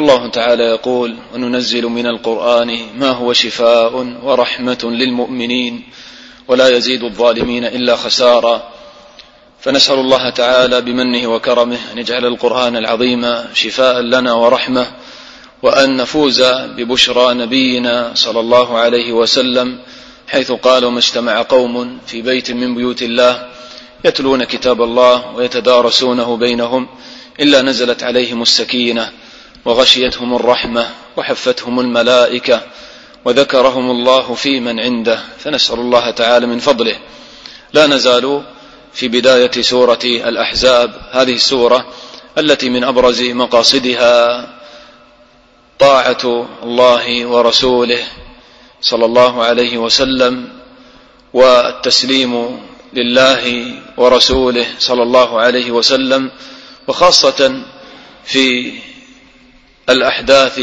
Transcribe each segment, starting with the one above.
والله تعالى يقول وننزل من القرآن ما هو شفاء ورحمة للمؤمنين ولا يزيد الظالمين إلا خسارا فنسأل الله تعالى بمنه وكرمه أن يجعل القرآن العظيم شفاء لنا ورحمة وأن نفوز ببشرى نبينا صلى الله عليه وسلم حيث قال وما اجتمع قوم في بيت من بيوت الله يتلون كتاب الله ويتدارسونه بينهم إلا نزلت عليهم السكينة وغشيتهم الرحمة وحفتهم الملائكة وذكرهم الله في من عنده فنسأل الله تعالى من فضله. لا نزال في بداية سورة الأحزاب هذه السورة التي من أبرز مقاصدها طاعة الله ورسوله صلى الله عليه وسلم والتسليم لله ورسوله صلى الله عليه وسلم وخاصة في الأحداث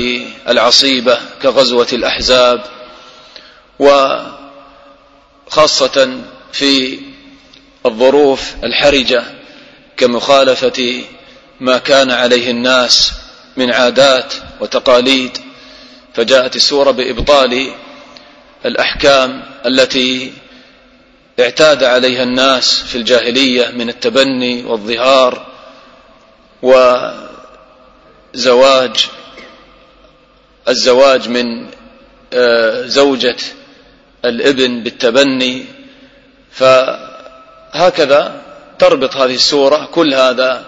العصيبة كغزوة الأحزاب وخاصة في الظروف الحرجة كمخالفة ما كان عليه الناس من عادات وتقاليد فجاءت السورة بإبطال الأحكام التي اعتاد عليها الناس في الجاهلية من التبني والظهار وزواج الزواج من آه، زوجة الابن بالتبني. فهكذا تربط هذه السورة كل هذا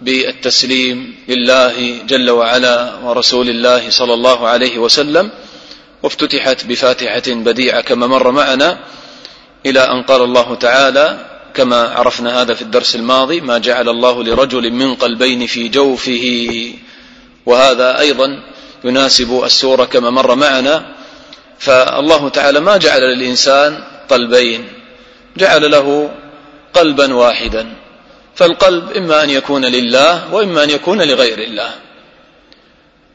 بالتسليم لله جل وعلا ورسول الله صلى الله عليه وسلم. وافتتحت بفاتحة بديعة كما مر معنا إلى أن قال الله تعالى كما عرفنا هذا في الدرس الماضي ما جعل الله لرجل من قلبين في جوفه. وهذا أيضا يناسب السورة كما مر معنا فالله تعالى ما جعل للإنسان قلبين جعل له قلبا واحدا فالقلب إما أن يكون لله وإما أن يكون لغير الله.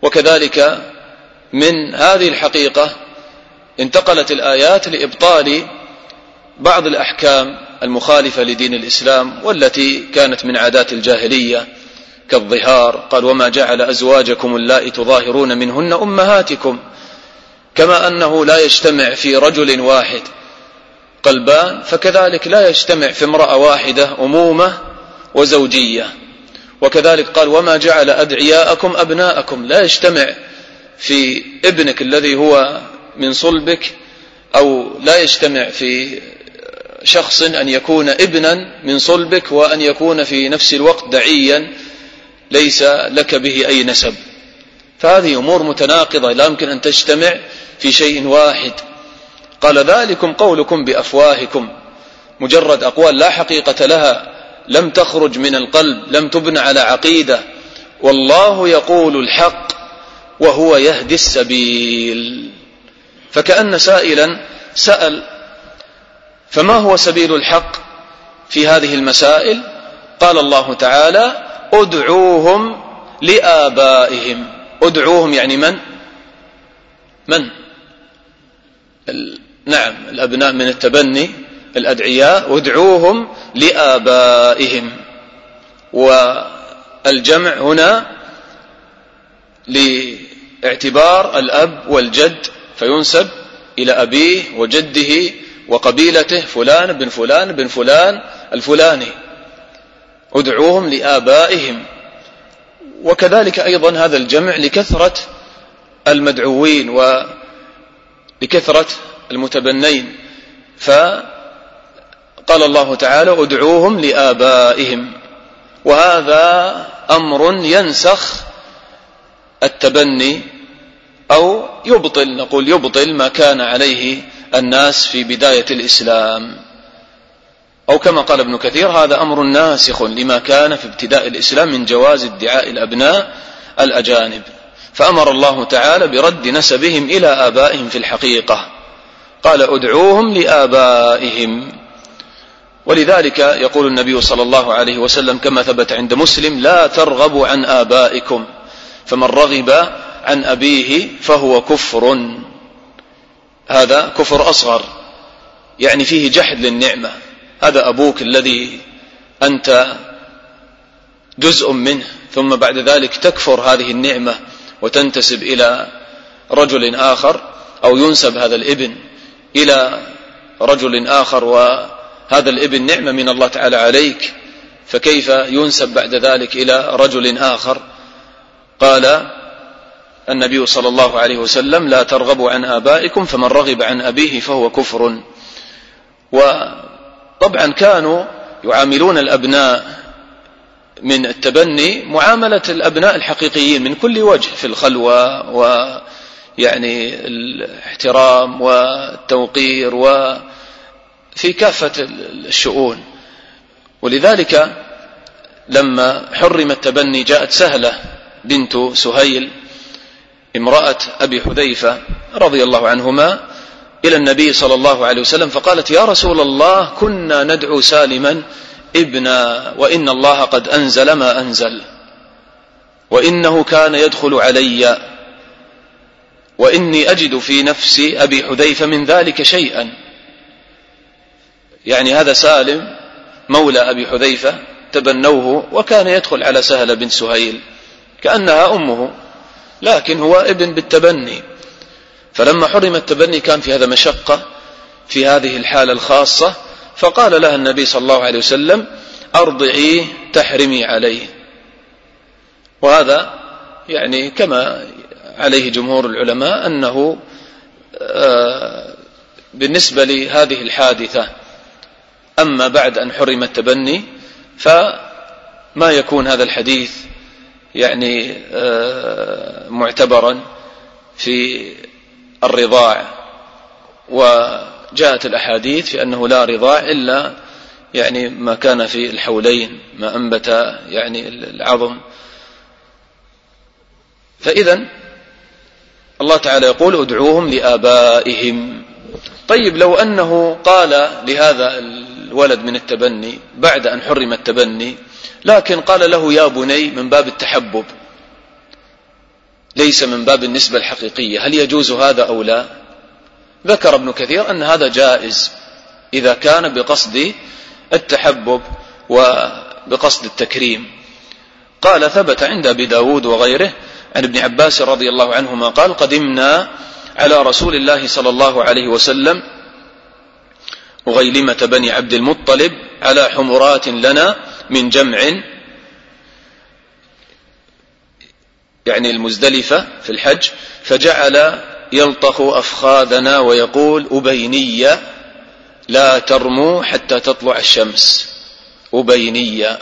وكذلك من هذه الحقيقة انتقلت الآيات لإبطال بعض الأحكام المخالفة لدين الإسلام والتي كانت من عادات الجاهلية. كالظهار قال وما جعل أزواجكم اللائي تظاهرون منهن أمهاتكم كما أنه لا يجتمع في رجل واحد قلبان فكذلك لا يجتمع في امرأة واحدة أمومة وزوجية. وكذلك قال وما جعل أدعياءكم أبناءكم لا يجتمع في ابنك الذي هو من صلبك أو لا يجتمع في شخص أن يكون ابنا من صلبك وأن يكون في نفس الوقت دعيا ليس لك به أي نسب. فهذه أمور متناقضة لا يمكن أن تجتمع في شيء واحد. قال ذلكم قولكم بأفواهكم. مجرد أقوال لا حقيقة لها. لم تخرج من القلب لم تبنى على عقيدة. والله يقول الحق وهو يهدي السبيل. فكأن سائلا سأل فما هو سبيل الحق في هذه المسائل؟ قال الله تعالى ادعوهم لآبائهم. ادعوهم يعني من؟ من؟ نعم الأبناء من التبني الأدعياء. ادعوهم لآبائهم. والجمع هنا لاعتبار الأب والجد. فينسب إلى أبيه وجده وقبيلته فلان بن فلان بن فلان الفلاني. ادعوهم لآبائهم. وكذلك أيضا هذا الجمع لكثرة المدعوين ولكثرة المتبنين. فقال الله تعالى ادعوهم لآبائهم. وهذا أمر ينسخ التبني أو يبطل نقول يبطل ما كان عليه الناس في بداية الإسلام. أو كما قال ابن كثير هذا أمر ناسخ لما كان في ابتداء الإسلام من جواز ادعاء الأبناء الأجانب. فأمر الله تعالى برد نسبهم إلى آبائهم في الحقيقة. قال أدعوهم لآبائهم. ولذلك يقول النبي صلى الله عليه وسلم كما ثبت عند مسلم لا ترغبوا عن آبائكم فمن رغب عن أبيه فهو كفر. هذا كفر أصغر يعني فيه جحد للنعمة. هذا أبوك الذي أنت جزء منه ثم بعد ذلك تكفر هذه النعمة وتنتسب إلى رجل آخر أو ينسب هذا الابن إلى رجل آخر وهذا الابن نعمة من الله تعالى عليك فكيف ينسب بعد ذلك إلى رجل آخر؟ قال النبي صلى الله عليه وسلم لا ترغبوا عن آبائكم فمن رغب عن أبيه فهو كفر. وطبعا كانوا يعاملون الأبناء من التبني معاملة الأبناء الحقيقيين من كل وجه في الخلوة ويعني الاحترام والتوقير وفي كافة الشؤون. ولذلك لما حرم التبني جاءت سهلة بنت سهيل امرأة أبي حذيفة رضي الله عنهما إلى النبي صلى الله عليه وسلم فقالت يا رسول الله كنا ندعو سالما ابنا وإن الله قد أنزل ما أنزل وإنه كان يدخل علي وإني أجد في نفس أبي حذيفة من ذلك شيئا. يعني هذا سالم مولى أبي حذيفة تبنوه وكان يدخل على سهلة بنت سهيل كأنها أمه لكن هو ابن بالتبني. فلما حرم التبني كان في هذا مشقة في هذه الحالة الخاصة فقال لها النبي صلى الله عليه وسلم أرضعيه تحرمي عليه. وهذا يعني كما عليه جمهور العلماء أنه آه، بالنسبة لهذه الحادثة. أما بعد أن حرم التبني فما يكون هذا الحديث يعني آه، معتبرا في الرضاع. وجاءت الأحاديث في أنه لا رضاع إلا يعني ما كان في الحولين ما أنبت يعني العظم. فإذا الله تعالى يقول ادعوهم لآبائهم. طيب لو أنه قال لهذا الولد من التبني بعد أن حرم التبني لكن قال له يا بني من باب التحبب. ليس من باب النسبة الحقيقية. هل يجوز هذا أو لا؟ ذكر ابن كثير أن هذا جائز إذا كان بقصد التحبب وبقصد التكريم. قال ثبت عند أبي داود وغيره عن ابن عباس رضي الله عنهما قال قدمنا على رسول الله صلى الله عليه وسلم غيلمة بني عبد المطلب على حمرات لنا من جمع يعني المزدلفة في الحج فجعل يلطخ أفخاذنا ويقول أبينية لا ترموا حتى تطلع الشمس. أبينية.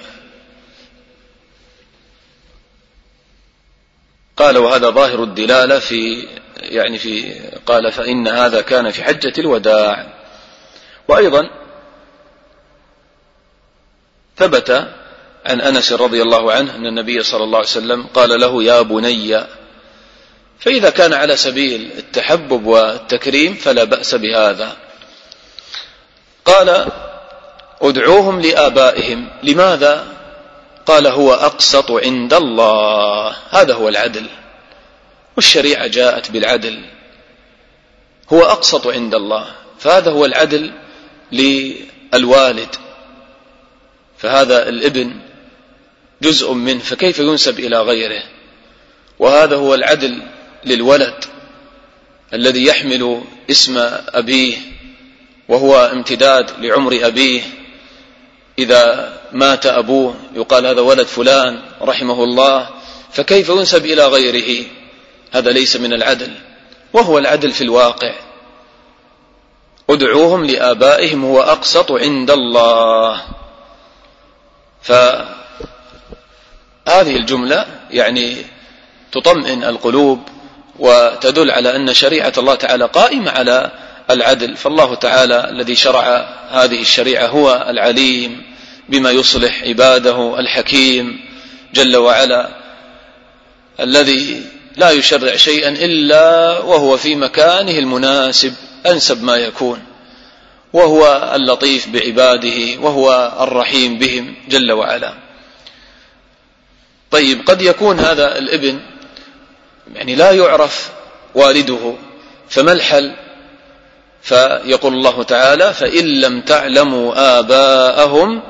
قال وهذا ظاهر الدلالة في يعني في قال فإن هذا كان في حجة الوداع. وأيضا ثبت عن أنس رضي الله عنه أن النبي صلى الله عليه وسلم قال له يا بني فإذا كان على سبيل التحبب والتكريم فلا بأس بهذا. قال ادعوهم لآبائهم. لماذا؟ قال هو أقسط عند الله. هذا هو العدل. والشريعة جاءت بالعدل. هو أقسط عند الله. فهذا هو العدل للوالد. فهذا الابن جزء منه فكيف ينسب إلى غيره؟ وهذا هو العدل للولد الذي يحمل اسم أبيه وهو امتداد لعمر أبيه. إذا مات أبوه يقال هذا ولد فلان رحمه الله فكيف ينسب إلى غيره؟ هذا ليس من العدل وهو العدل في الواقع. ادعوهم لآبائهم هو أقسط عند الله. فهذه الجملة يعني تطمئن القلوب وتدل على أن شريعة الله تعالى قائمة على العدل. فالله تعالى الذي شرع هذه الشريعة هو العليم بما يصلح عباده الحكيم جل وعلا الذي لا يشرع شيئا إلا وهو في مكانه المناسب أنسب ما يكون وهو اللطيف بعباده وهو الرحيم بهم جل وعلا. طيب قد يكون هذا الابن يعني لا يعرف والده فما الحل؟ فيقول الله تعالى فإن لم تعلموا آباءهم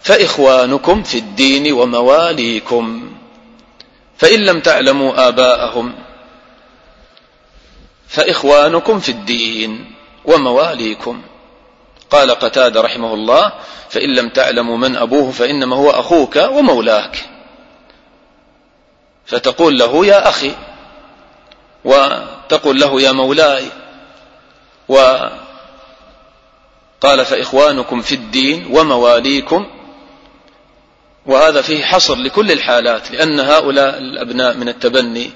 فإخوانكم في الدين ومواليكم. فإن لم تعلموا آباءهم فإخوانكم في الدين ومواليكم. قال قتادة رحمه الله فإن لم تعلموا من أبوه فإنما هو أخوك ومولاك. فتقول له يا أخي وتقول له يا مولاي وقال فإخوانكم في الدين ومواليكم وهذا فيه حصر لكل الحالات لأن هؤلاء الأبناء من التبني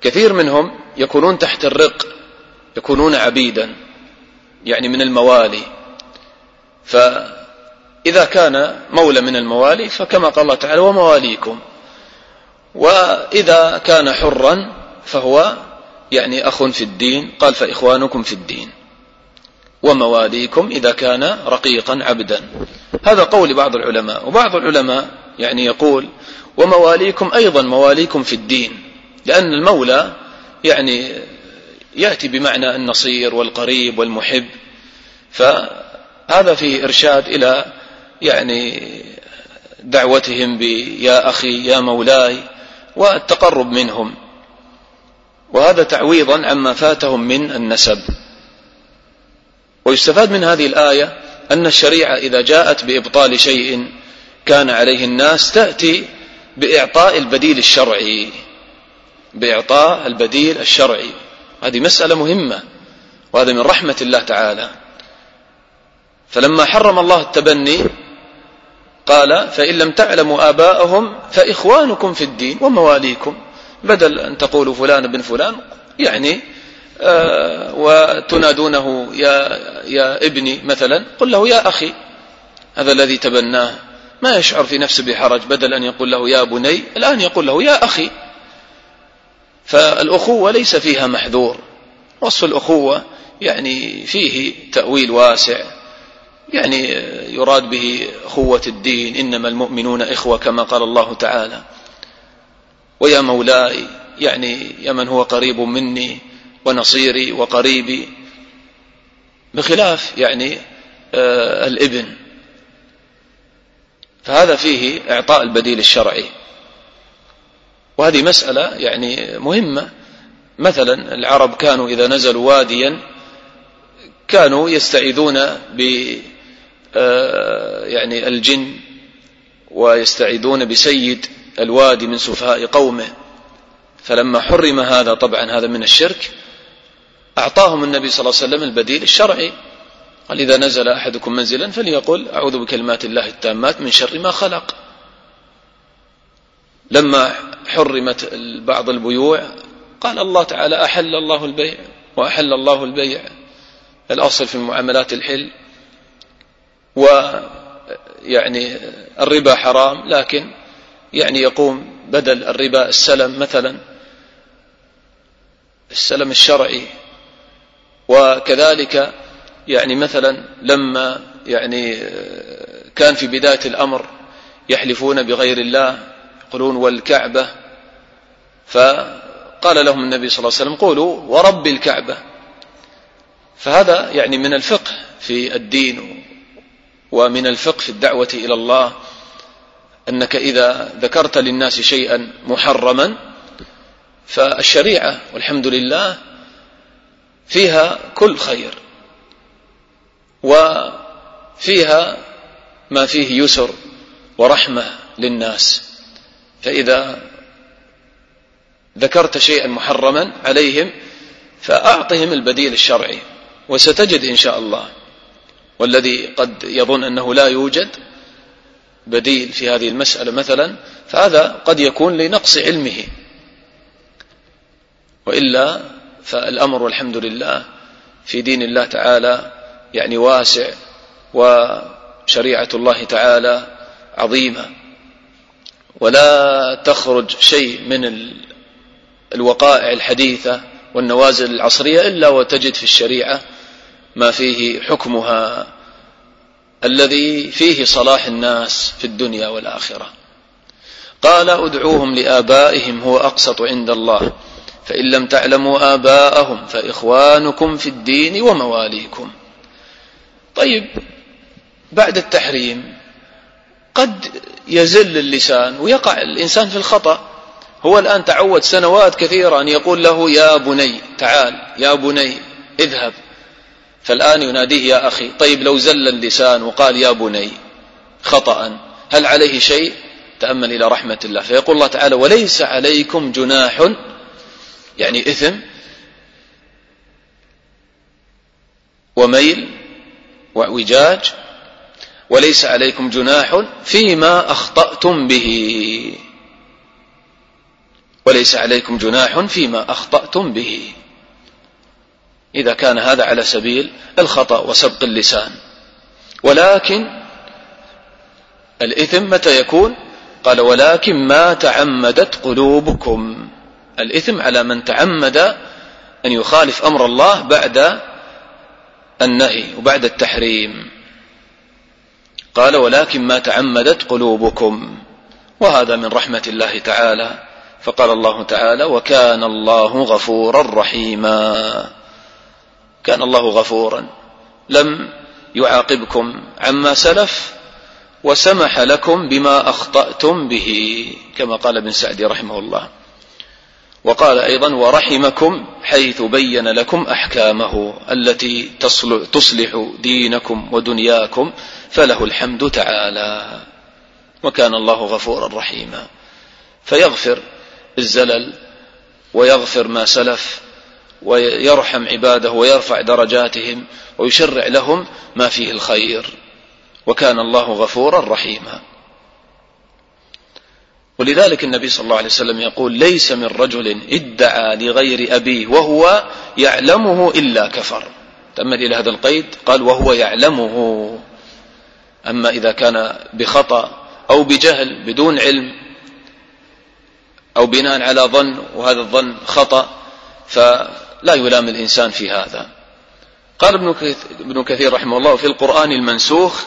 كثير منهم يكونون تحت الرق يكونون عبيدا يعني من الموالي. فإذا كان مولى من الموالي فكما قال الله تعالى ومواليكم. وإذا كان حرا فهو يعني أخ في الدين قال فإخوانكم في الدين. ومواليكم إذا كان رقيقا عبدا. هذا قول بعض العلماء. وبعض العلماء يعني يقول ومواليكم أيضا مواليكم في الدين لأن المولى يعني يأتي بمعنى النصير والقريب والمحب. فهذا فيه إرشاد إلى يعني دعوتهم بيا أخي يا مولاي والتقرب منهم. وهذا تعويضا عما فاتهم من النسب. ويستفاد من هذه الآية أن الشريعة إذا جاءت بإبطال شيء كان عليه الناس تأتي بإعطاء البديل الشرعي. بإعطاء البديل الشرعي. هذه مسألة مهمة وهذا من رحمة الله تعالى. فلما حرم الله التبني قال فإن لم تعلموا آباءهم فإخوانكم في الدين ومواليكم. بدل أن تقولوا فلان بن فلان يعني آه وتنادونه يا يا ابني مثلا قل له يا أخي هذا الذي تبناه. ما يشعر في نفسه بحرج بدل أن يقول له يا بني الآن يقول له يا أخي. فالأخوة ليس فيها محذور. وصف الأخوة يعني فيه تأويل واسع. يعني يراد به أخوة الدين. إنما المؤمنون إخوة كما قال الله تعالى. ويا مولاي يعني يا من هو قريب مني ونصيري وقريبي. بخلاف يعني آه الإبن. فهذا فيه إعطاء البديل الشرعي. وهذه مسألة يعني مهمة. مثلا العرب كانوا إذا نزلوا واديا كانوا يستعيذون ب يعني الجن ويستعيذون بسيد الوادي من سفهاء قومه. فلما حرم هذا طبعا هذا من الشرك أعطاهم النبي صلى الله عليه وسلم البديل الشرعي. قال إذا نزل أحدكم منزلا فليقل أعوذ بكلمات الله التامات من شر ما خلق. لما حرمت بعض البيوع قال الله تعالى أحل الله البيع وأحل الله البيع. الأصل في المعاملات الحل ويعني الربا حرام لكن يعني يقوم بدل الربا السلم مثلا السلم الشرعي. وكذلك يعني مثلا لما يعني كان في بداية الأمر يحلفون بغير الله يقولون والكعبة فقال لهم النبي صلى الله عليه وسلم قولوا ورب الكعبة. فهذا يعني من الفقه في الدين ومن الفقه في الدعوة إلى الله أنك إذا ذكرت للناس شيئا محرما فالشريعة والحمد لله فيها كل خير وفيها ما فيه يسر ورحمة للناس. فإذا ذكرت شيئا محرما عليهم فأعطهم البديل الشرعي وستجد إن شاء الله والذي قد يظن أنه لا يوجد بديل في هذه المسألة مثلا فهذا قد يكون لنقص علمه. وإلا فالأمر والحمد لله في دين الله تعالى يعني واسع وشريعة الله تعالى عظيمة. ولا تخرج شيء من الوقائع الحديثة والنوازل العصرية إلا وتجد في الشريعة ما فيه حكمها الذي فيه صلاح الناس في الدنيا والآخرة. قال أدعوهم لآبائهم هو أقسط عند الله. فإن لم تعلموا آباءهم فإخوانكم في الدين ومواليكم. طيب بعد التحريم قد يزل اللسان ويقع الإنسان في الخطأ. هو الآن تعود سنوات كثيرة أن يقول له يا بني تعال يا بني اذهب. فالآن يناديه يا أخي طيب لو زل اللسان وقال يا بني خطأ هل عليه شيء؟ تأمل إلى رحمة الله. فيقول الله تعالى وليس عليكم جناح يعني إثم وميل واعوجاج وليس عليكم جناح فيما أخطأتم به. وليس عليكم جناح فيما أخطأتم به. إذا كان هذا على سبيل الخطأ وسبق اللسان. ولكن الإثم متى يكون؟ قال ولكن ما تعمدت قلوبكم. الإثم على من تعمد أن يخالف أمر الله بعد النهي وبعد التحريم. قال ولكن ما تعمدت قلوبكم. وهذا من رحمة الله تعالى. فقال الله تعالى وكان الله غفورا رحيما. كان الله غفورا. لم يعاقبكم عما سلف وسمح لكم بما أخطأتم به كما قال ابن سعدي رحمه الله. وقال أيضا ورحمكم حيث بين لكم أحكامه التي تصلح دينكم ودنياكم فله الحمد تعالى. وكان الله غفورا رحيما. فيغفر الزلل ويغفر ما سلف ويرحم عباده ويرفع درجاتهم ويشرع لهم ما فيه الخير. وكان الله غفورا رحيما. ولذلك النبي صلى الله عليه وسلم يقول ليس من رجل ادعى لغير أبيه وهو يعلمه إلا كفر. تأمل إلى هذا القيد قال وهو يعلمه. أما إذا كان بخطأ أو بجهل بدون علم أو بناء على ظن وهذا الظن خطأ فلا يلام الإنسان في هذا. قال ابن كثير رحمه الله في القرآن المنسوخ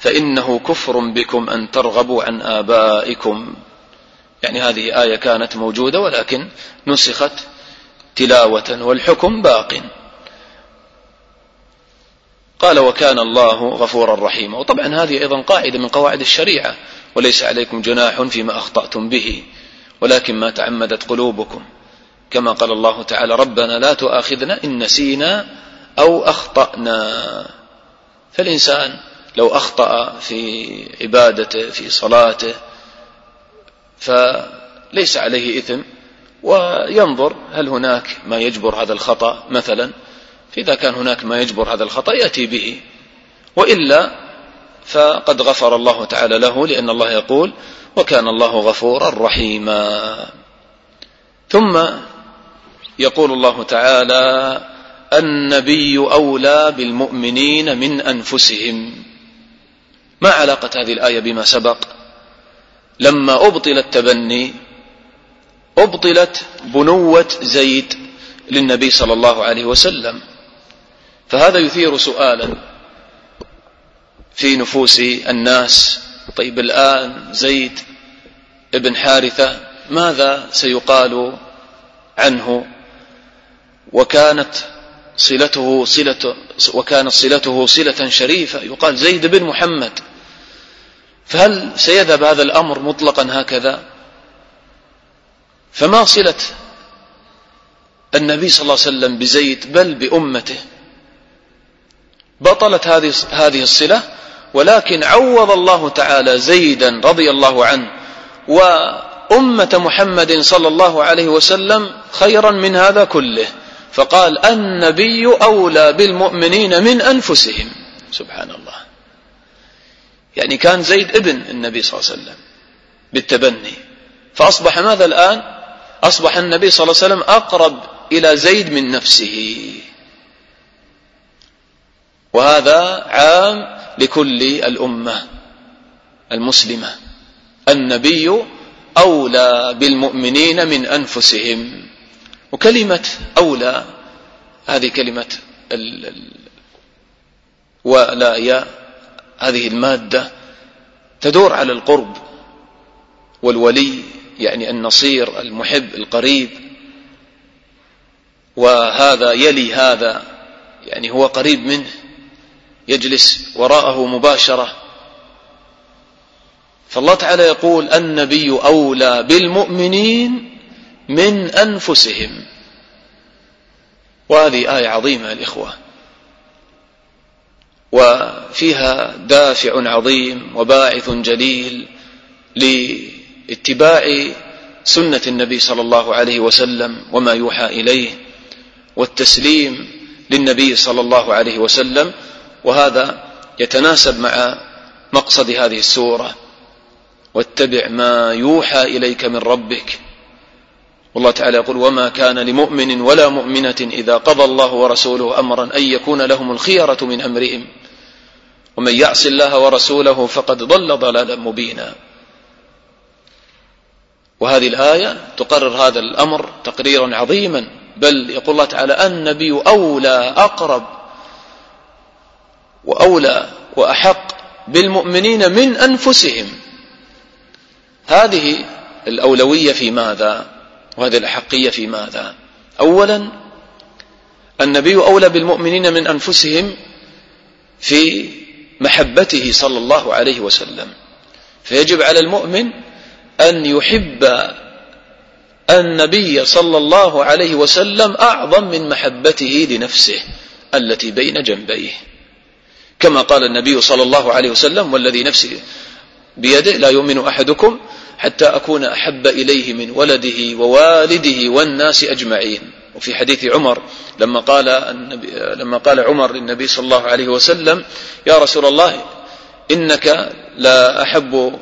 فإنه كفر بكم أن ترغبوا عن آبائكم. يعني هذه آية كانت موجودة ولكن نسخت تلاوة والحكم باق. قال وكان الله غفورا رحيما. وطبعا هذه أيضا قاعدة من قواعد الشريعة وليس عليكم جناح فيما أخطأتم به ولكن ما تعمدت قلوبكم. كما قال الله تعالى ربنا لا تؤاخذنا إن نسينا أو أخطأنا. فالإنسان لو أخطأ في عبادته في صلاته فليس عليه إثم وينظر هل هناك ما يجبر هذا الخطأ. مثلا فإذا كان هناك ما يجبر هذا الخطأ يأتي به وإلا فقد غفر الله تعالى له لأن الله يقول وكان الله غفورا رحيما. ثم يقول الله تعالى النبي أولى بالمؤمنين من أنفسهم. ما علاقة هذه الآية بما سبق؟ لما أبطل التبني أبطلت بنوة زيد للنبي صلى الله عليه وسلم. فهذا يثير سؤالا في نفوس الناس. طيب الآن زيد ابن حارثة ماذا سيقال عنه؟ وكانت صلته صلة وكانت صلته صلة شريفة. يقال زيد بن محمد. فهل سيذهب هذا الأمر مطلقا هكذا؟ فما صلة النبي صلى الله عليه وسلم بزيد بل بأمته. بطلت هذه الصلة ولكن عوض الله تعالى زيدا رضي الله عنه وأمة محمد صلى الله عليه وسلم خيرا من هذا كله. فقال النبي أولى بالمؤمنين من أنفسهم. سبحان الله. يعني كان زيد ابن النبي صلى الله عليه وسلم بالتبني. فأصبح ماذا الآن؟ أصبح النبي صلى الله عليه وسلم أقرب إلى زيد من نفسه. وهذا عام لكل الأمة المسلمة. النبي أولى بالمؤمنين من أنفسهم. وكلمة أولى هذه كلمة ولا يا هذه المادة تدور على القرب والولي يعني النصير المحب القريب. وهذا يلي هذا يعني هو قريب منه يجلس وراءه مباشرة. فالله تعالى يقول النبي أولى بالمؤمنين من أنفسهم. وهذه آية عظيمة الإخوة. وفيها دافع عظيم وباعث جليل لاتباع سنة النبي صلى الله عليه وسلم وما يوحى إليه والتسليم للنبي صلى الله عليه وسلم. وهذا يتناسب مع مقصد هذه السورة. واتبع ما يوحى إليك من ربك. والله تعالى يقول وما كان لمؤمن ولا مؤمنة إذا قضى الله ورسوله أمرا أن يكون لهم الخيرة من أمرهم. ومن يعص الله ورسوله فقد ضل ضلالا مبينا. وهذه الآية تقرر هذا الأمر تقريرا عظيما. بل يقول الله تعالى النبي أولى أقرب وأولى وأحق بالمؤمنين من أنفسهم. هذه الأولوية في ماذا؟ وهذه الأحقية في ماذا؟ أولا النبي أولى بالمؤمنين من أنفسهم في محبته صلى الله عليه وسلم. فيجب على المؤمن أن يحب النبي صلى الله عليه وسلم أعظم من محبته لنفسه التي بين جنبيه. كما قال النبي صلى الله عليه وسلم والذي نفسي بيده لا يؤمن أحدكم حتى أكون أحب إليه من ولده ووالده والناس أجمعين. وفي حديث عمر لما قال النبي لما قال عمر للنبي صلى الله عليه وسلم يا رسول الله إنك لا أحب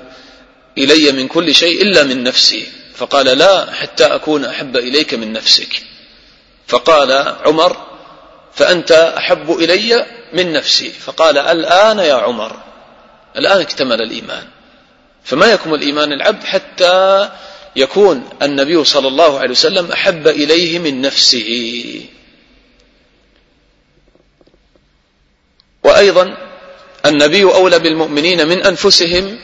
إلي من كل شيء إلا من نفسي. فقال لا حتى أكون أحب إليك من نفسك. فقال عمر فأنت أحب إلي من نفسي. فقال الآن يا عمر. الآن اكتمل الإيمان. فما يكمل إيمان العبد حتى يكون النبي صلى الله عليه وسلم أحب إليه من نفسه. وأيضا النبي أولى بالمؤمنين من أنفسهم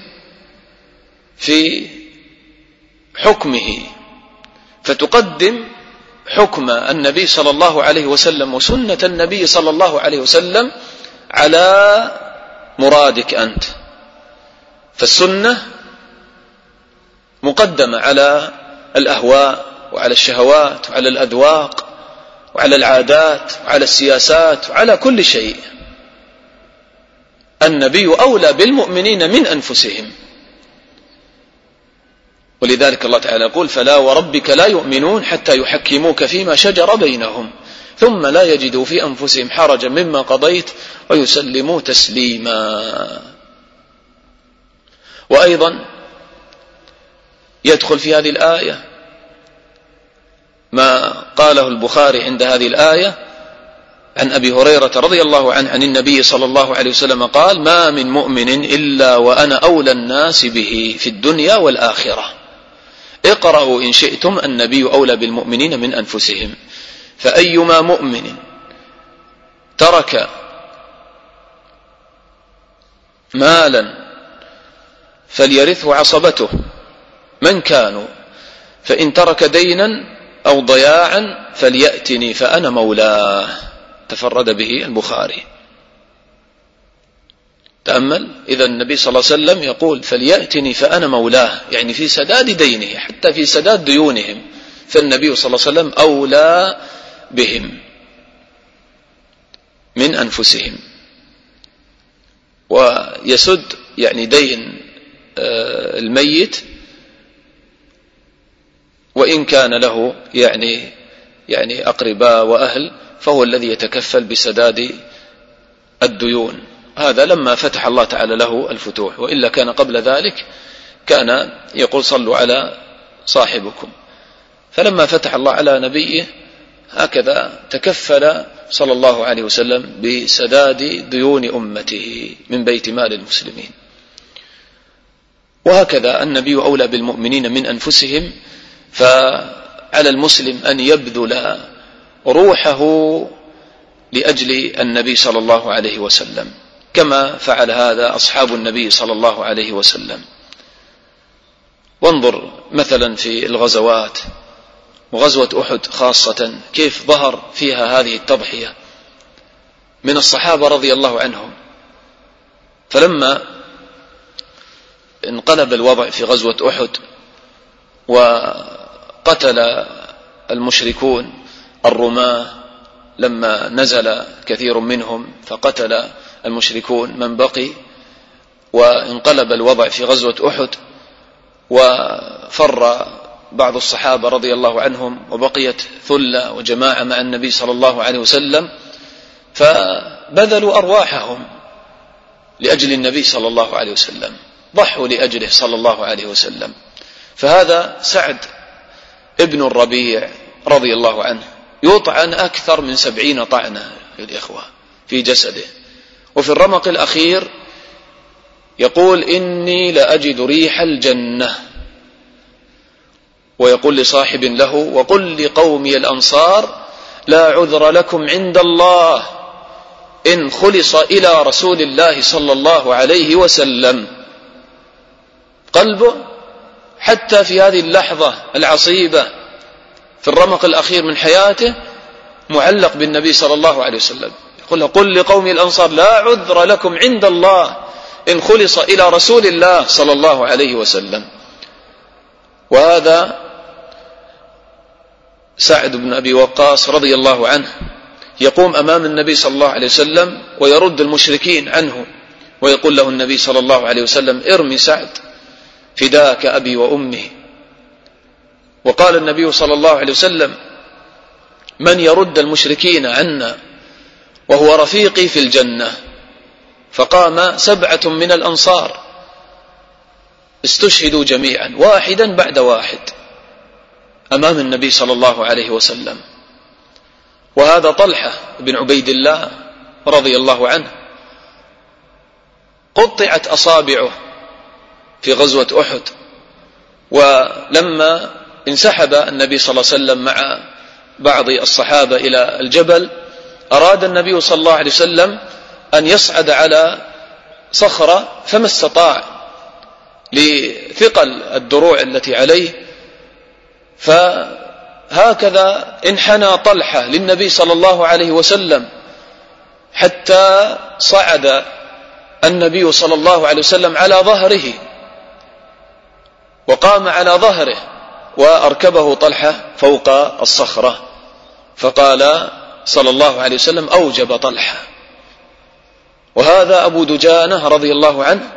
في حكمه فتقدم حكم النبي صلى الله عليه وسلم وسنة النبي صلى الله عليه وسلم على مرادك أنت. فالسنة مقدمة على الأهواء وعلى الشهوات وعلى الأذواق وعلى العادات وعلى السياسات وعلى كل شيء. النبي أولى بالمؤمنين من أنفسهم. ولذلك الله تعالى يقول فلا وربك لا يؤمنون حتى يحكموك فيما شجر بينهم ثم لا يجدوا في أنفسهم حرجا مما قضيت ويسلموا تسليما. وأيضا يدخل في هذه الآية ما قاله البخاري عند هذه الآية عن أبي هريرة رضي الله عنه عن النبي صلى الله عليه وسلم قال ما من مؤمن إلا وأنا أولى الناس به في الدنيا والآخرة. اقرأوا إن شئتم النبي أولى بالمؤمنين من أنفسهم. فأيما مؤمن ترك مالا فليرثه عصبته. من كانوا فإن ترك دينا أو ضياعا فليأتني فأنا مولاه. تفرد به البخاري. تأمل؟ إذا النبي صلى الله عليه وسلم يقول فليأتني فأنا مولاه. يعني في سداد دينه حتى في سداد ديونهم. فالنبي صلى الله عليه وسلم أولى بهم. من أنفسهم. ويسد يعني دين الميت وإن كان له يعني يعني أقرباء وأهل فهو الذي يتكفل بسداد الديون. هذا لما فتح الله تعالى له الفتوح وإلا كان قبل ذلك كان يقول صلوا على صاحبكم. فلما فتح الله على نبيه هكذا تكفل صلى الله عليه وسلم بسداد ديون أمته من بيت مال المسلمين. وهكذا النبي أولى بالمؤمنين من أنفسهم على المسلم أن يبذل روحه لأجل النبي صلى الله عليه وسلم كما فعل هذا أصحاب النبي صلى الله عليه وسلم. وانظر مثلا في الغزوات وغزوة أحد خاصة كيف ظهر فيها هذه التضحية من الصحابة رضي الله عنهم. فلما انقلب الوضع في غزوة أحد وقتل المشركون الرماة لما نزل كثير منهم فقتل المشركون من بقي وانقلب الوضع في غزوة أحد وفر بعض الصحابة رضي الله عنهم وبقيت ثلة وجماعة مع النبي صلى الله عليه وسلم فبذلوا أرواحهم لأجل النبي صلى الله عليه وسلم. ضحوا لأجله صلى الله عليه وسلم. فهذا سعد ابن الربيع رضي الله عنه يطعن أكثر من سبعين طعنة يا الإخوة في جسده. وفي الرمق الأخير يقول إني لأجد ريح الجنة. ويقول لصاحب له وقل لقومي الأنصار لا عذر لكم عند الله إن خلص إلى رسول الله صلى الله عليه وسلم. قلبه حتى في هذه اللحظة العصيبة في الرمق الأخير من حياته معلق بالنبي صلى الله عليه وسلم. يقول قل لقوم الأنصار لا عذر لكم عند الله إن خلص إلى رسول الله صلى الله عليه وسلم. وهذا سعد بن أبي وقاص رضي الله عنه يقوم أمام النبي صلى الله عليه وسلم ويرد المشركين عنه ويقول له النبي صلى الله عليه وسلم ارمي سعد. فداك أبي وأمي وقال النبي صلى الله عليه وسلم من يرد المشركين عنا وهو رفيقي في الجنة فقام سبعة من الأنصار. استشهدوا جميعا واحدا بعد واحد أمام النبي صلى الله عليه وسلم. وهذا طلحة بن عبيد الله رضي الله عنه. قطعت أصابعه في غزوة أحد. ولما انسحب النبي صلى الله عليه وسلم مع بعض الصحابة إلى الجبل أراد النبي صلى الله عليه وسلم أن يصعد على صخرة فما استطاع لثقل الدروع التي عليه. فهكذا انحنى طلحة للنبي صلى الله عليه وسلم حتى صعد النبي صلى الله عليه وسلم على ظهره. وقام على ظهره وأركبه طلحة فوق الصخرة فقال صلى الله عليه وسلم أوجب طلحة. وهذا أبو دجانة رضي الله عنه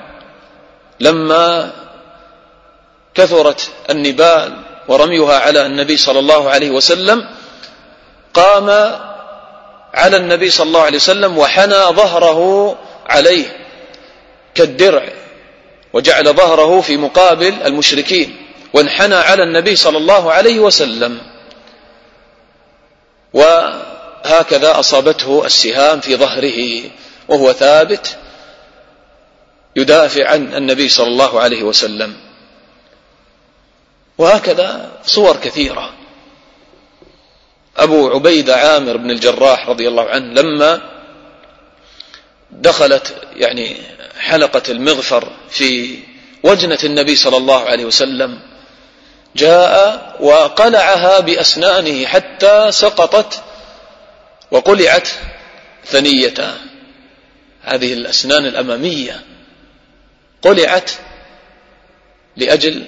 لما كثرت النبال ورميها على النبي صلى الله عليه وسلم قام على النبي صلى الله عليه وسلم وحنى ظهره عليه كالدرع وجعل ظهره في مقابل المشركين وانحنى على النبي صلى الله عليه وسلم. وهكذا أصابته السهام في ظهره وهو ثابت يدافع عن النبي صلى الله عليه وسلم. وهكذا صور كثيرة. أبو عبيدة عامر بن الجراح رضي الله عنه لما دخلت يعني حلقة المغفر في وجنة النبي صلى الله عليه وسلم جاء وقلعها بأسنانه حتى سقطت وقلعت ثنيته هذه الأسنان الأمامية قلعت لأجل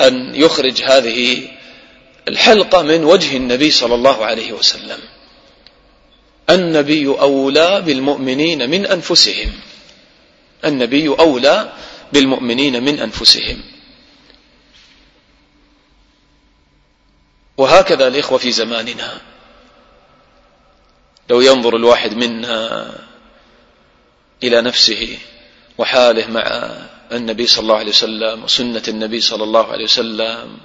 أن يخرج هذه الحلقة من وجه النبي صلى الله عليه وسلم. النبي أولى بالمؤمنين من أنفسهم. النبي أولى بالمؤمنين من أنفسهم. وهكذا الإخوة في زماننا. لو ينظر الواحد منا إلى نفسه وحاله مع النبي صلى الله عليه وسلم وسنة النبي صلى الله عليه وسلم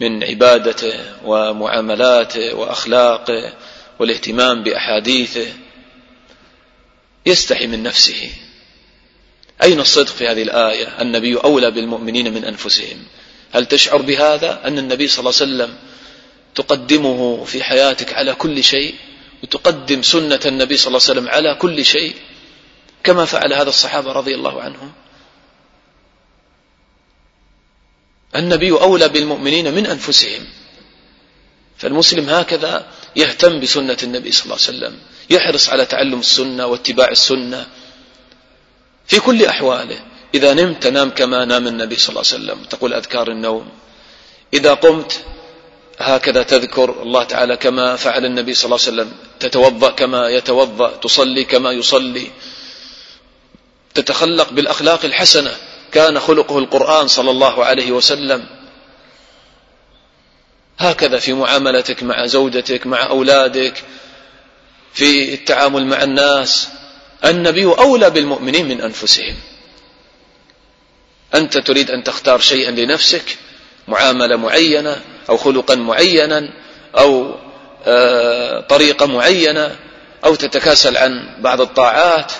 من عبادته ومعاملاته وأخلاقه والاهتمام بأحاديثه يستحي من نفسه. أين الصدق في هذه الآية؟ النبي أولى بالمؤمنين من أنفسهم. هل تشعر بهذا؟ أن النبي صلى الله عليه وسلم تقدمه في حياتك على كل شيء وتقدم سنة النبي صلى الله عليه وسلم على كل شيء كما فعل هذا الصحابة رضي الله عنهم؟ النبي أولى بالمؤمنين من أنفسهم. فالمسلم هكذا يهتم بسنة النبي صلى الله عليه وسلم يحرص على تعلم السنة واتباع السنة في كل أحواله. إذا نمت نام كما نام النبي صلى الله عليه وسلم. تقول أذكار النوم. إذا قمت هكذا تذكر الله تعالى كما فعل النبي صلى الله عليه وسلم. تتوضأ كما يتوضأ. تصلي كما يصلي. تتخلق بالأخلاق الحسنة. كان خلقه القرآن صلى الله عليه وسلم. هكذا في معاملتك مع زوجتك مع أولادك في التعامل مع الناس. النبي أولى بالمؤمنين من أنفسهم. أنت تريد أن تختار شيئا لنفسك معاملة معينة أو خلقا معينا أو آه، طريقة معينة أو تتكاسل عن بعض الطاعات.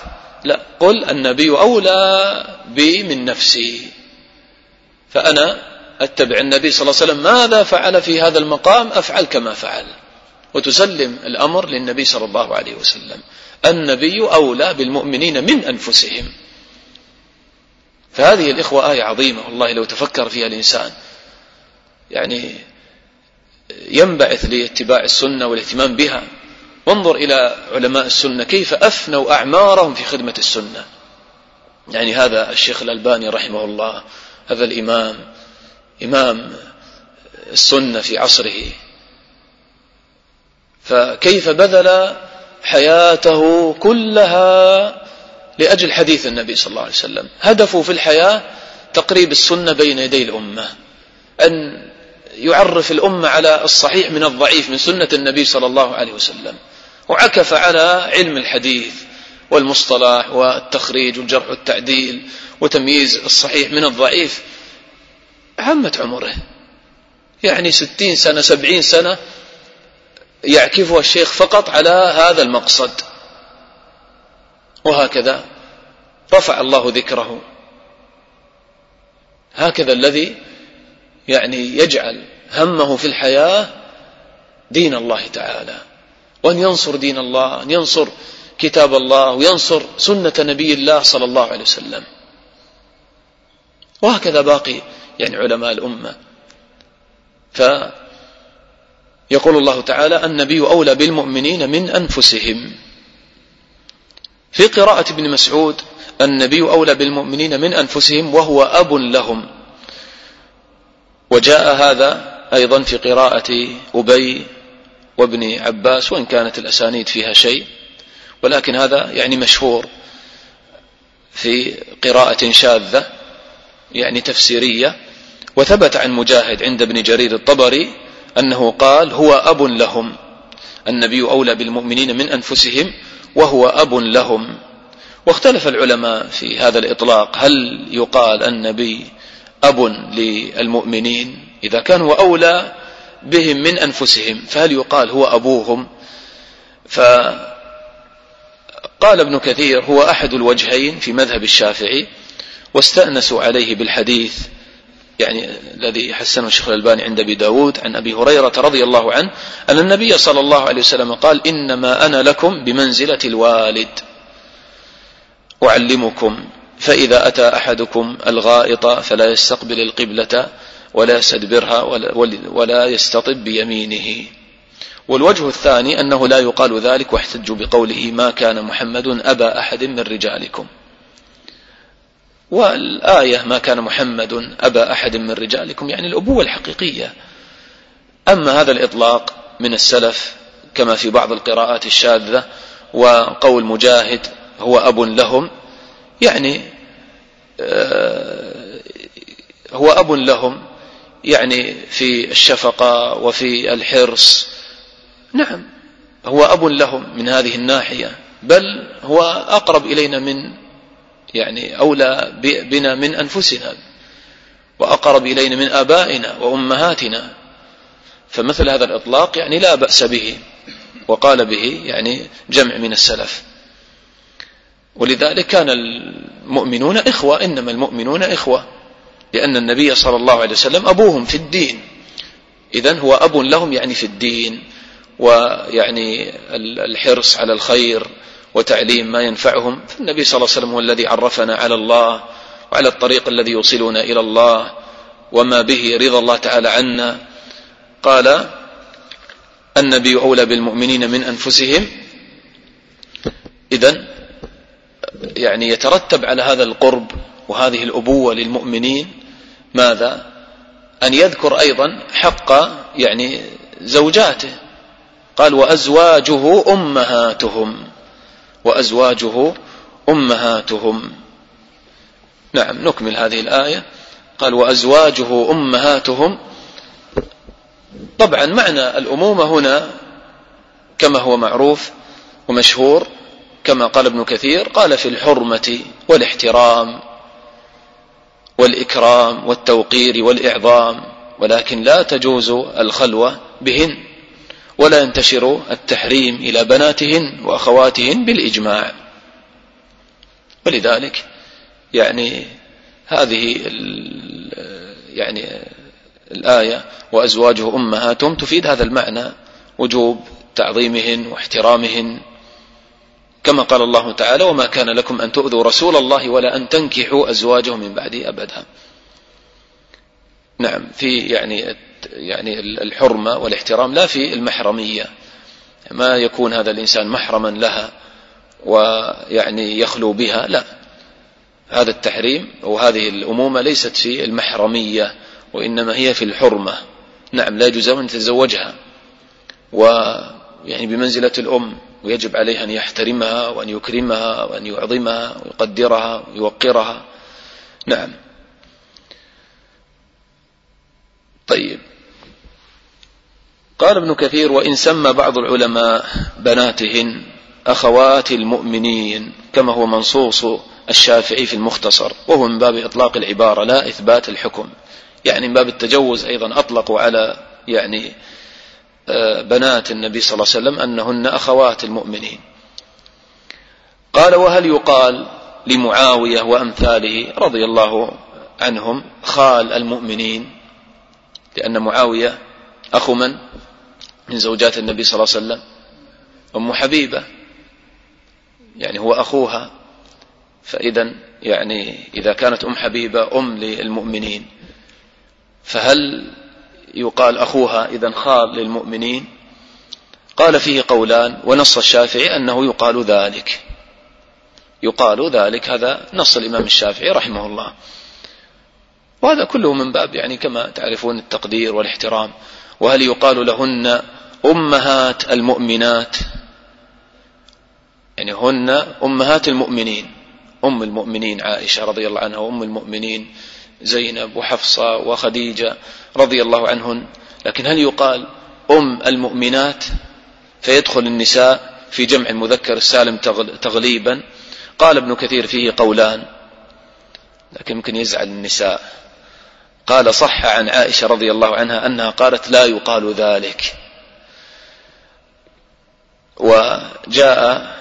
لا قل النبي أولى بي من نفسي. فأنا أتبع النبي صلى الله عليه وسلم. ماذا فعل في هذا المقام؟ أفعل كما فعل. وتسلم الأمر للنبي صلى الله عليه وسلم. النبي أولى بالمؤمنين من أنفسهم. فهذه الإخوة آية عظيمة والله لو تفكر فيها الإنسان. يعني ينبعث لاتباع السنة والاهتمام بها. وانظر إلى علماء السنة كيف أفنوا أعمارهم في خدمة السنة. يعني هذا الشيخ الألباني رحمه الله هذا الإمام إمام السنة في عصره. فكيف بذل حياته كلها لأجل حديث النبي صلى الله عليه وسلم. هدفه في الحياة تقريب السنة بين يدي الأمة. أن يعرف الأمة على الصحيح من الضعيف من سنة النبي صلى الله عليه وسلم. وعكف على علم الحديث والمصطلح والتخريج والجرح والتعديل وتمييز الصحيح من الضعيف. عامة عمره. يعني ستين سنة سبعين سنة يعكفها الشيخ فقط على هذا المقصد. وهكذا رفع الله ذكره. هكذا الذي يعني يجعل همه في الحياة دين الله تعالى. وأن ينصر دين الله أن ينصر كتاب الله وينصر سنة نبي الله صلى الله عليه وسلم. وهكذا باقي يعني علماء الأمة. فيقول الله تعالى النبي أولى بالمؤمنين من أنفسهم. في قراءة ابن مسعود النبي أولى بالمؤمنين من أنفسهم وهو أب لهم. وجاء هذا أيضا في قراءة أبي وابن عباس وإن كانت الأسانيد فيها شيء ولكن هذا يعني مشهور في قراءة شاذة يعني تفسيرية وثبت عن مجاهد عند ابن جرير الطبري أنه قال هو أب لهم. النبي أولى بالمؤمنين من أنفسهم وهو أب لهم. واختلف العلماء في هذا الإطلاق. هل يقال النبي أب للمؤمنين إذا كان هو أولى بهم من أنفسهم؟ فهل يقال هو أبوهم؟ فقال ابن كثير هو أحد الوجهين في مذهب الشافعي واستأنسوا عليه بالحديث. يعني الذي حسنه الشيخ الألباني عند أبي داود عن أبي هريرة رضي الله عنه أن النبي صلى الله عليه وسلم قال إنما أنا لكم بمنزلة الوالد أعلمكم فإذا أتى أحدكم الغائط فلا يستقبل القبلة ولا يستدبرها ولا يستطب بيمينه. والوجه الثاني أنه لا يقال ذلك واحتجوا بقوله ما كان محمد أبا أحد من رجالكم. والآية ما كان محمد أبا أحد من رجالكم يعني الأبوة الحقيقية. أما هذا الإطلاق من السلف كما في بعض القراءات الشاذة وقول مجاهد هو أب لهم يعني آه، هو أب لهم يعني في الشفقة وفي الحرص. نعم هو أب لهم من هذه الناحية بل هو أقرب إلينا من يعني أولى بنا من أنفسنا وأقرب إلينا من آبائنا وأمهاتنا. فمثل هذا الإطلاق يعني لا بأس به وقال به يعني جمع من السلف. ولذلك كان المؤمنون إخوة إنما المؤمنون إخوة لأن النبي صلى الله عليه وسلم أبوهم في الدين. إذا هو أب لهم يعني في الدين ويعني الحرص على الخير وتعليم ما ينفعهم. فالنبي صلى الله عليه وسلم هو الذي عرفنا على الله وعلى الطريق الذي يوصلنا إلى الله وما به رضا الله تعالى عنا. قال النبي أولى بالمؤمنين من أنفسهم. إذا يعني يترتب على هذا القرب وهذه الأبوة للمؤمنين ماذا؟ أن يذكر أيضا حق يعني زوجاته. قال وأزواجه أمهاتهم. وأزواجه أمهاتهم. نعم نكمل هذه الآية. قال وأزواجه أمهاتهم. طبعا معنى الأمومة هنا كما هو معروف ومشهور كما قال ابن كثير قال في الحرمة والاحترام والإكرام والتوقير والإعظام ولكن لا تجوز الخلوة بهن. ولا ينتشر التحريم إلى بناتهن وأخواتهن بالإجماع. ولذلك يعني هذه يعني الآية وأزواجه أمهاتهم تفيد هذا المعنى وجوب تعظيمهن واحترامهن. كما قال الله تعالى وما كان لكم أن تؤذوا رسول الله ولا أن تنكحوا أزواجه من بعده أبدا. نعم في يعني يعني الحرمة والاحترام لا في المحرمية. ما يكون هذا الإنسان محرما لها ويعني يخلو بها لا. هذا التحريم وهذه الأمومة ليست في المحرمية وإنما هي في الحرمة. نعم لا يجوز أن يتزوجها. ويعني بمنزلة الأم ويجب عليه أن يحترمها وأن يكرمها وأن يعظمها ويقدرها ويوقرها. نعم. طيب. قال ابن كثير وإن سمى بعض العلماء بناتهن أخوات المؤمنين كما هو منصوص الشافعي في المختصر وهو من باب إطلاق العبارة لا إثبات الحكم. يعني من باب التجوز أيضا أطلقوا على يعني آه، بنات النبي صلى الله عليه وسلم أنهن أخوات المؤمنين. قال وهل يقال لمعاوية وأمثاله رضي الله عنهم خال المؤمنين لأن معاوية أخو من؟ من زوجات النبي صلى الله عليه وسلم. أم حبيبة. يعني هو أخوها. فإذا يعني إذا كانت أم حبيبة أم للمؤمنين. فهل يقال أخوها إذا خال للمؤمنين؟ قال فيه قولان ونص الشافعي أنه يقال ذلك. يقال ذلك. هذا نص الإمام الشافعي رحمه الله. وهذا كله من باب يعني كما تعرفون التقدير والاحترام. وهل يقال لهن أمهات المؤمنات؟ يعني هن أمهات المؤمنين. أم المؤمنين عائشة رضي الله عنها وأم المؤمنين زينب وحفصة وخديجة رضي الله عنهن. لكن هل يقال أم المؤمنات؟ فيدخل النساء في جمع المذكر السالم تغليبا. قال ابن كثير فيه قولان لكن ممكن يزعل النساء. قال صح عن عائشة رضي الله عنها أنها قالت لا يقال ذلك. وجاء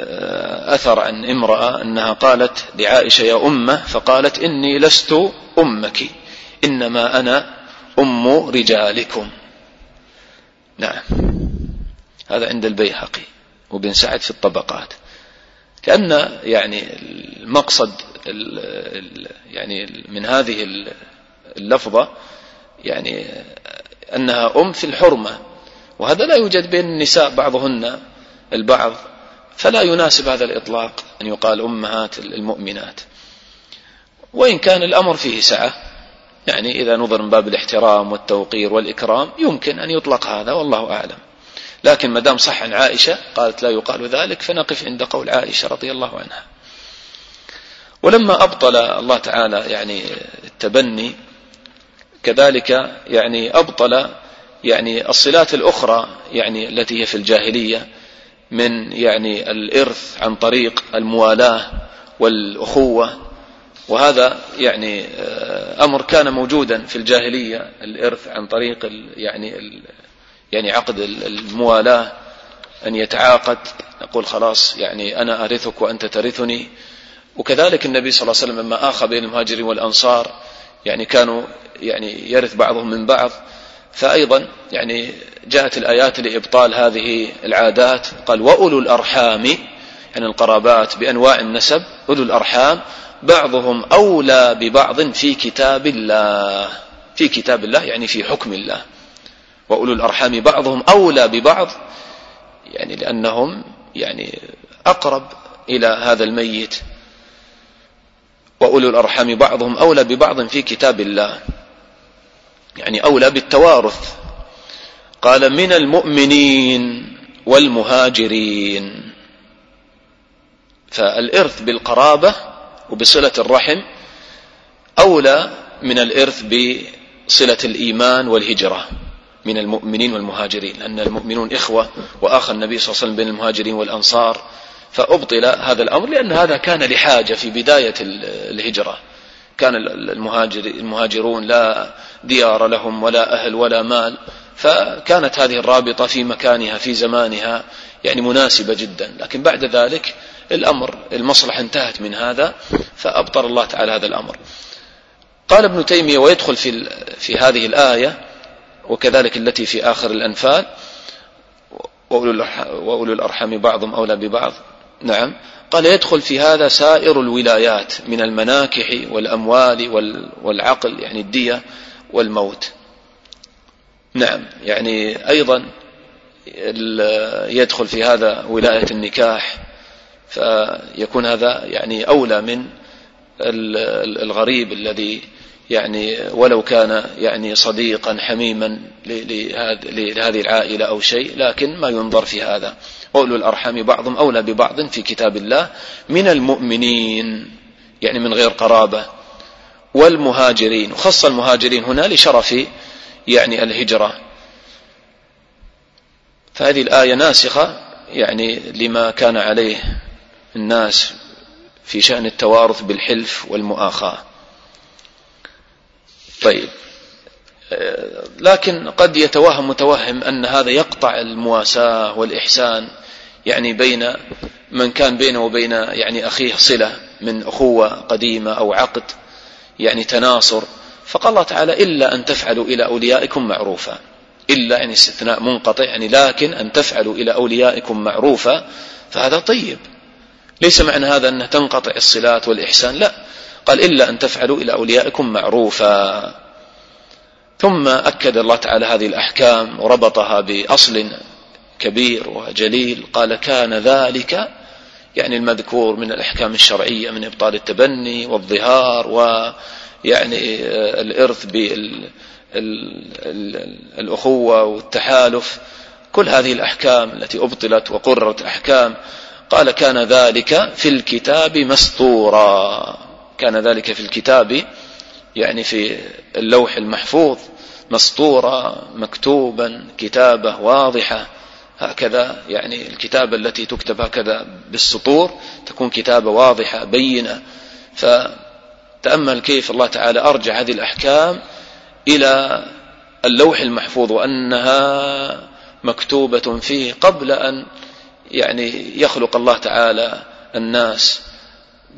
آه، أثر عن امرأة أنها قالت لعائشة يا أمة فقالت إني لست أمك إنما أنا أم رجالكم. نعم. هذا عند البيهقي وبن سعد في الطبقات. لأن يعني المقصد يعني من هذه اللفظة يعني أنها أم في الحرمة وهذا لا يوجد بين النساء بعضهن البعض فلا يناسب هذا الإطلاق أن يقال أمهات المؤمنات. وإن كان الأمر فيه سعة يعني إذا نظر من باب الاحترام والتوقير والإكرام يمكن أن يطلق هذا والله أعلم. لكن ما دام صح عن عائشة قالت لا يقال ذلك فنقف عند قول عائشة رضي الله عنها. ولما أبطل الله تعالى يعني التبني كذلك يعني أبطل يعني الصلات الأخرى يعني التي هي في الجاهلية من يعني الإرث عن طريق الموالاة والأخوة. وهذا يعني آه، أمر كان موجودا في الجاهلية الإرث عن طريق يعني يعني عقد الموالاة أن يتعاقد نقول خلاص يعني أنا أرثك وأنت ترثني. وكذلك النبي صلى الله عليه وسلم لما آخى بين المهاجرين والأنصار يعني كانوا يعني يرث بعضهم من بعض فأيضا يعني جاءت الآيات لإبطال هذه العادات قال وأولو الأرحام يعني القرابات بأنواع النسب أولو الأرحام بعضهم أولى ببعض في كتاب الله في كتاب الله يعني في حكم الله. وأولو الأرحام بعضهم أولى ببعض يعني لأنهم يعني أقرب إلى هذا الميت. وأولو الأرحام بعضهم أولى ببعض في كتاب الله. يعني أولى بالتوارث. قال من المؤمنين والمهاجرين. فالإرث بالقرابة وبصلة الرحم أولى من الإرث بصلة الإيمان والهجرة من المؤمنين والمهاجرين. لأن المؤمنون إخوة وآخى النبي صلى الله عليه وسلم بين المهاجرين والأنصار. فأبطل هذا الأمر لأن هذا كان لحاجة في بداية الهجرة. كان المهاجر المهاجرون لا ديار لهم ولا أهل ولا مال. فكانت هذه الرابطة في مكانها في زمانها يعني مناسبة جدا. لكن بعد ذلك الأمر المصلحة انتهت من هذا فأبطل الله تعالى هذا الأمر. قال ابن تيمية ويدخل في, في هذه الآية وكذلك التي في آخر الأنفال وأولو الأرحام بعضهم أولى ببعض. نعم. قال يدخل في هذا سائر الولايات من المناكح والأموال والعقل يعني الدية والموت. نعم. يعني أيضا يدخل في هذا ولاية النكاح فيكون هذا يعني أولى من الغريب الذي يعني ولو كان يعني صديقا حميما لهذه العائلة أو شيء لكن ما ينظر في هذا. أولو الأرحام بعضهم أولى ببعض في كتاب الله من المؤمنين يعني من غير قرابة والمهاجرين وخص المهاجرين هنا لشرف يعني الهجرة. فهذه الآية ناسخة يعني لما كان عليه الناس في شأن التوارث بالحلف والمؤاخاة. طيب. لكن قد يتوهم متوهم أن هذا يقطع المواساة والإحسان. يعني بين من كان بينه وبين يعني أخيه صلة من أخوة قديمة أو عقد يعني تناصر فقال الله تعالى إلا أن تفعلوا إلى أوليائكم معروفا. إلا يعني استثناء منقطع يعني لكن أن تفعلوا إلى أوليائكم معروفا فهذا طيب. ليس معنى هذا أن تنقطع الصلات والإحسان لا. قال إلا أن تفعلوا إلى أوليائكم معروفا. ثم أكد الله تعالى هذه الأحكام وربطها بأصل كبير وجليل قال كان ذلك يعني المذكور من الأحكام الشرعية من إبطال التبني والظهار ويعني الإرث بالأخوة والتحالف. كل هذه الأحكام التي أبطلت وقررت أحكام. قال كان ذلك في الكتاب مسطورا كان ذلك في الكتاب يعني في اللوح المحفوظ مسطورا مكتوبا كتابة واضحة. هكذا يعني الكتابة التي تكتب هكذا بالسطور تكون كتابة واضحة بينة. فتأمل كيف الله تعالى أرجع هذه الأحكام إلى اللوح المحفوظ وأنها مكتوبة فيه قبل أن يعني يخلق الله تعالى الناس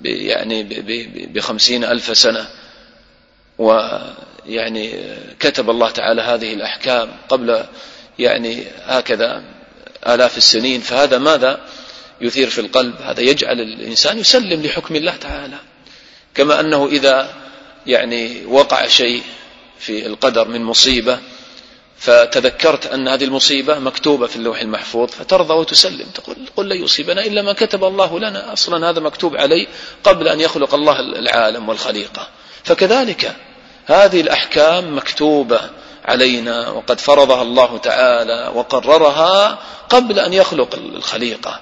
يعني بخمسين ألف سنة. ويعني كتب الله تعالى هذه الأحكام قبل يعني هكذا آلاف السنين فهذا ماذا يثير في القلب؟ هذا يجعل الإنسان يسلم لحكم الله تعالى. كما أنه إذا يعني وقع شيء في القدر من مصيبة فتذكرت أن هذه المصيبة مكتوبة في اللوح المحفوظ فترضى وتسلم. تقول قل لا يصيبنا إلا ما كتب الله لنا. أصلا هذا مكتوب علي قبل أن يخلق الله العالم والخليقة. فكذلك هذه الأحكام مكتوبة. علينا وقد فرضها الله تعالى وقررها قبل أن يخلق الخليقة.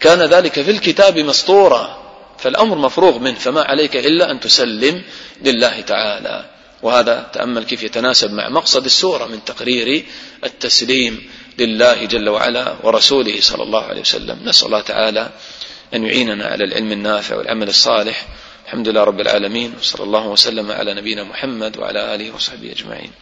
كان ذلك في الكتاب مسطورا فالأمر مفروغ منه فما عليك إلا أن تسلم لله تعالى. وهذا تأمل كيف يتناسب مع مقصد السورة من تقرير التسليم لله جل وعلا ورسوله صلى الله عليه وسلم. نسأل الله تعالى أن يعيننا على العلم النافع والعمل الصالح. الحمد لله رب العالمين وصلى الله وسلم على نبينا محمد وعلى آله وصحبه أجمعين.